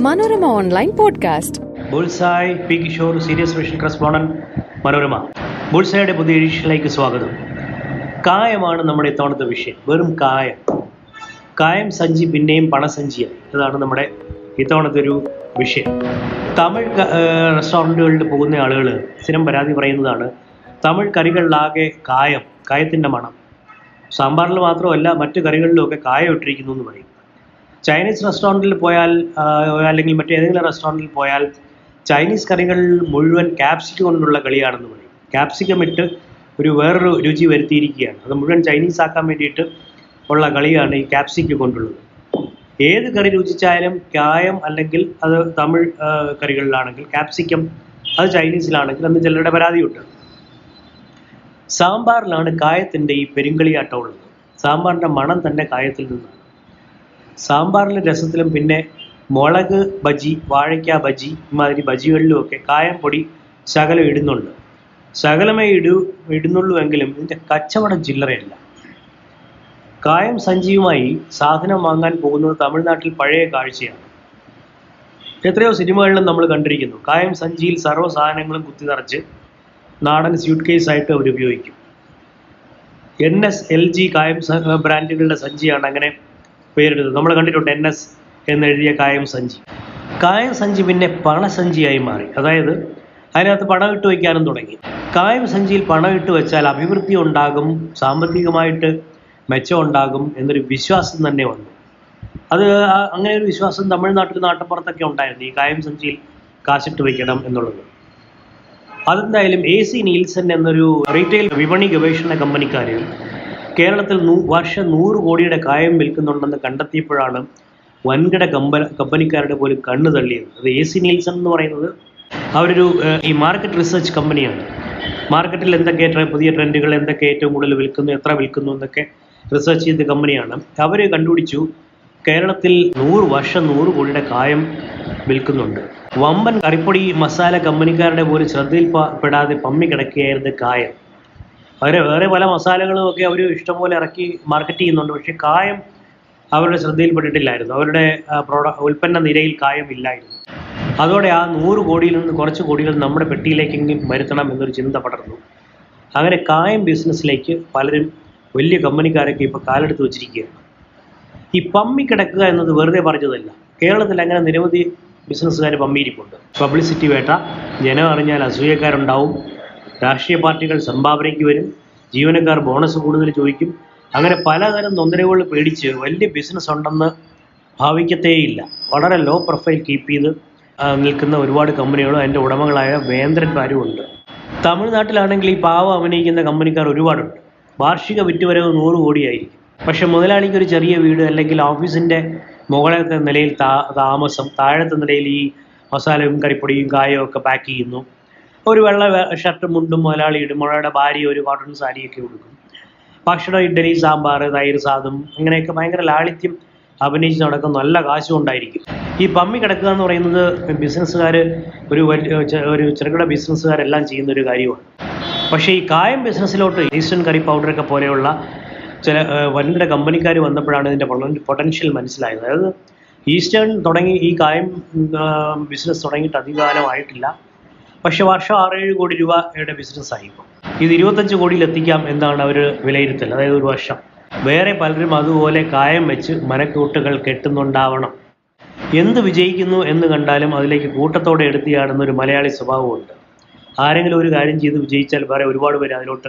Manorama online podcast. Bullseye P Kishore serious vision correspondent Manorama. ബുൾസായുടെ പുതിയ എഡിഷനിലേക്ക് സ്വാഗതം. കായമാണ് നമ്മുടെ ഇത്തവണത്തെ വിഷയം. വെറും കായം. കായം സഞ്ചി പിന്നെയും പണസഞ്ചിയായി അതാണ് നമ്മുടെ ഇത്തവണത്തെ ഒരു വിഷയം. തമിഴ് റെസ്റ്റോറന്റുകളിൽ പോകുന്ന ആളുകൾ സ്ഥിരം പരാതി പറയുന്നതാണ് തമിഴ് കറികളിലാകെ കായം കായത്തിന്റെ മണം. സാമ്പാറിൽ മാത്രമല്ല മറ്റു കറികളിലും ഒക്കെ കായം ഇട്ടിരിക്കുന്നു എന്ന് പറയും. ചൈനീസ് റെസ്റ്റോറന്റിൽ പോയാൽ അല്ലെങ്കിൽ മറ്റേതെങ്കിലും റെസ്റ്റോറന്റിൽ പോയാൽ ചൈനീസ് കറികൾ മുഴുവൻ ക്യാപ്സിക്കം കൊണ്ടുള്ള കളിയാണെന്ന് പറയും. ക്യാപ്സിക്കം ഇട്ട് ഒരു വേറൊരു രുചി വരുത്തിയിരിക്കുകയാണ്. അത് മുഴുവൻ ചൈനീസ് ആക്കാൻ വേണ്ടിയിട്ട് ഉള്ള കളിയാണ് ഈ ക്യാപ്സിക്കം കൊണ്ടുള്ളത്. ഏത് കറി രുചിച്ചായാലും കായം അല്ലെങ്കിൽ അത് തമിഴ് കറികളിലാണെങ്കിൽ ക്യാപ്സിക്കം അത് ചൈനീസിലാണെങ്കിൽ അന്ന് ചിലരുടെ പരാതിയുണ്ട്. സാമ്പാറിലാണ് കായത്തിന്റെ ഈ പെരുങ്കളിയാട്ടം ഉള്ളത്. സാമ്പാറിന്റെ മണം തന്നെ കായത്തിൽ നിന്നാണ്. സാമ്പാറിലെ രസത്തിലും പിന്നെ മുളക് ബജി വാഴയ്ക്ക ബജി ഇമാതിരി ബജികളിലുമൊക്കെ കായംപൊടി ശകലം ഇടുന്നുണ്ട് ശകലമേ ഇടൂ ഇടുന്നുള്ളൂ എങ്കിലും ഇതിന്റെ കച്ചവടം ചില്ലറയല്ല. കായം സഞ്ചിയുമായി സാധനം വാങ്ങാൻ പോകുന്നത് തമിഴ്നാട്ടിൽ പഴയ കാഴ്ചയാണ്. എത്രയോ സിനിമകളിലും നമ്മൾ കണ്ടിരിക്കുന്നു. കായം സഞ്ചിയിൽ സർവ സാധനങ്ങളും കുത്തി നിറച്ച് നാടൻ സ്യൂട്ട് കേസ് ആയിട്ട് അവർ ഉപയോഗിക്കും. എൻ എസ് എൽ ജി കായം ബ്രാൻഡുകളുടെ സഞ്ചിയാണ് അങ്ങനെ പേരെടുത്തത് നമ്മൾ കണ്ടിട്ടുണ്ട് എൻ എസ് എന്നെഴുതിയ കായം സഞ്ചി. കായം സഞ്ചി പിന്നെ പണസഞ്ചിയായി മാറി. അതായത് അതിനകത്ത് പണം ഇട്ട് വയ്ക്കാനും തുടങ്ങി. കായം സഞ്ചിയിൽ പണം ഇട്ട് വെച്ചാൽ അഭിവൃദ്ധി ഉണ്ടാകും സാമ്പത്തികമായിട്ട് മെച്ചം ഉണ്ടാകും എന്നൊരു വിശ്വാസം തന്നെ വന്നു. അത് അങ്ങനെ ഒരു വിശ്വാസം തമിഴ്നാട്ടിൽ നാട്ടിൻപുറത്തൊക്കെ ഉണ്ടായിരുന്നു ഈ കായം സഞ്ചിയിൽ കാശിട്ട് വയ്ക്കണം എന്നുള്ളത്. അതെന്തായാലും എ സി നീൽസൺ എന്നൊരു റീറ്റെയിൽ വിപണി ഗവേഷണ കമ്പനിക്കാർ കേരളത്തിൽ നൂ വർഷം നൂറ് കോടിയുടെ കായം വിൽക്കുന്നുണ്ടെന്ന് കണ്ടെത്തിയപ്പോഴാണ് വൻകിട കമ്പ കമ്പനിക്കാരുടെ പോലും കണ്ണു തള്ളിയത്. അത് എ സി നീൽസൺ എന്ന് പറയുന്നത് അവരൊരു ഈ മാർക്കറ്റ് റിസർച്ച് കമ്പനിയാണ് മാർക്കറ്റിൽ എന്തൊക്കെ പുതിയ ട്രെൻഡുകൾ എന്തൊക്കെ ഏറ്റവും കൂടുതൽ വിൽക്കുന്നു എത്ര വിൽക്കുന്നു എന്നൊക്കെ റിസർച്ച് ചെയ്ത കമ്പനിയാണ് അവർ കണ്ടുപിടിച്ചു കേരളത്തിൽ നൂറ് വർഷം നൂറ് കോടിയുടെ കായം വിൽക്കുന്നുണ്ട്. വമ്പൻ കറിപ്പൊടി മസാല കമ്പനിക്കാരുടെ പോലും ശ്രദ്ധയിൽ പ- പെടാതെ പമ്മി കിടക്കുകയായിരുന്നു കായം. അവരെ വേറെ പല മസാലകളും ഒക്കെ അവർ ഇഷ്ടംപോലെ ഇറക്കി മാർക്കറ്റ് ചെയ്യുന്നുണ്ട്. പക്ഷേ കായം അവരുടെ ശ്രദ്ധയിൽപ്പെട്ടിട്ടില്ലായിരുന്നു. അവരുടെ പ്രോഡ ഉൽപ്പന്ന നിരയിൽ കായം ഇല്ലായിരുന്നു. അതോടെ ആ നൂറ് കോടിയിൽ നിന്ന് കുറച്ച് കോടികൾ നമ്മുടെ പെട്ടിയിലേക്കെങ്കിലും വരുത്തണം എന്നൊരു ചിന്ത പടർന്നു. അങ്ങനെ കായം ബിസിനസ്സിലേക്ക് പലരും വലിയ കമ്പനിക്കാരൊക്കെ ഇപ്പോൾ കാലെടുത്ത് വെച്ചിരിക്കുകയാണ്. ഈ പമ്മി കിടക്കുക എന്നത് വെറുതെ പറഞ്ഞതല്ല. കേരളത്തിൽ അങ്ങനെ നിരവധി ബിസിനസ്സുകാർ പമ്മിയിരിപ്പുണ്ട്. പബ്ലിസിറ്റി വേട്ട ജനം അറിഞ്ഞാൽ അസൂയക്കാരുണ്ടാവും. രാഷ്ട്രീയ പാർട്ടികൾ സംഭാവനയ്ക്ക് വരും. ജീവനക്കാർ ബോണസ് കൂടുതൽ ചോദിക്കും. അങ്ങനെ പലതരം തൊന്തരവുകൾ പേടിച്ച് വലിയ ബിസിനസ് ഉണ്ടെന്ന് ഭാവിക്കത്തേയില്ല. വളരെ ലോ പ്രൊഫൈൽ കീപ്പ് ചെയ്ത് നിൽക്കുന്ന ഒരുപാട് കമ്പനികളും അതിന്റെ ഉടമകളായ വേന്ദ്രന്മാരും ഉണ്ട് തമിഴ്നാട്ടിലാണെങ്കിൽ ഈ പാവം അഭിനയിക്കുന്ന കമ്പനിക്കാർ ഒരുപാടുണ്ട്. വാർഷിക വിറ്റുവരവ് നൂറ് കോടിയായിരിക്കും. പക്ഷെ മുതലാളിക്ക് ഒരു ചെറിയ വീട് അല്ലെങ്കിൽ ഓഫീസിന്റെ മുകളിലത്തെ നിലയിൽ താമസം താഴത്തെ നിലയിൽ ഈ മസാലയും കറിപ്പൊടിയും കായവും ഒക്കെ പാക്ക് ചെയ്യുന്നു. ഒരു വെള്ള ഷർട്ട് മുണ്ടും മുതലാളി ഇടും മുതലാളിയുടെ ഭാര്യ ഒരു കോട്ടൺ സാരിയൊക്കെ ഉടുക്കും. ഭക്ഷണം ഇഡ്ഡലി സാമ്പാർ തൈര് സാദും അങ്ങനെയൊക്കെ ഭയങ്കര ലാളിത്യം അഭിനയിച്ച് നടക്കുന്ന നല്ല കാശും ഉണ്ടായിരിക്കും. ഈ പമ്മി കിടക്കുക എന്ന് പറയുന്നത് ബിസിനസ്സുകാർ ഒരു ഒരു ചെറുകിട ബിസിനസ്സുകാരെല്ലാം ചെയ്യുന്ന ഒരു കാര്യമാണ്. പക്ഷേ ഈ കായം ബിസിനസ്സിലോട്ട് ഈസ്റ്റേൺ കറി പൗഡറൊക്കെ പോലെയുള്ള ചില വൻകിട കമ്പനിക്കാർ വന്നപ്പോഴാണ് ഇതിന്റെ പൊട്ടൻഷ്യൽ മനസ്സിലായത്. അതായത് ഈസ്റ്റേൺ തുടങ്ങി ഈ കായം ബിസിനസ് തുടങ്ങിയിട്ട് അധികകാലമായിട്ടില്ല. പക്ഷെ വർഷം ആറേഴ് കോടി രൂപയുടെ ബിസിനസ്സായി ഇപ്പം. ഇത് ഇരുപത്തഞ്ച് കോടിയിൽ എത്തിക്കാം എന്നാണ് അവർ വിലയിരുത്തൽ. അതായത് ഒരു വർഷം. വേറെ പലരും അതുപോലെ കായം വെച്ച് മനക്കൂട്ടുകൾ കെട്ടുന്നുണ്ടാവണം. എന്ത് വിജയിക്കുന്നു എന്ന് കണ്ടാലും അതിലേക്ക് കൂട്ടത്തോടെ എടുത്തിയാടുന്ന ഒരു മലയാളി സ്വഭാവമുണ്ട്. ആരെങ്കിലും ഒരു കാര്യം ചെയ്ത് വിജയിച്ചാൽ വേറെ ഒരുപാട് പേര് അതിലോട്ട്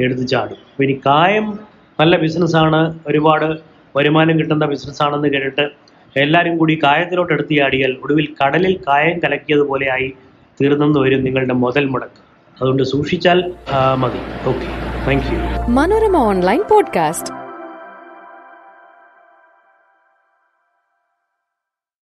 എടുത്ത് ചാടും. അപ്പോൾ ഇനി കായം നല്ല ബിസിനസ്സാണ് ഒരുപാട് വരുമാനം കിട്ടുന്ന ബിസിനസ്സാണെന്ന് കേട്ടിട്ട് എല്ലാവരും കൂടി കായത്തിലോട്ട് എടുത്തിയാടിയാൽ ഒടുവിൽ കടലിൽ കായം കലക്കിയതുപോലെയായി തീർന്നെന്ന് വരും നിങ്ങളുടെ മുതൽ മുടക്ക്. അതുകൊണ്ട് സൂക്ഷിച്ചാൽ മതി. Okay thank you Manorama online podcast.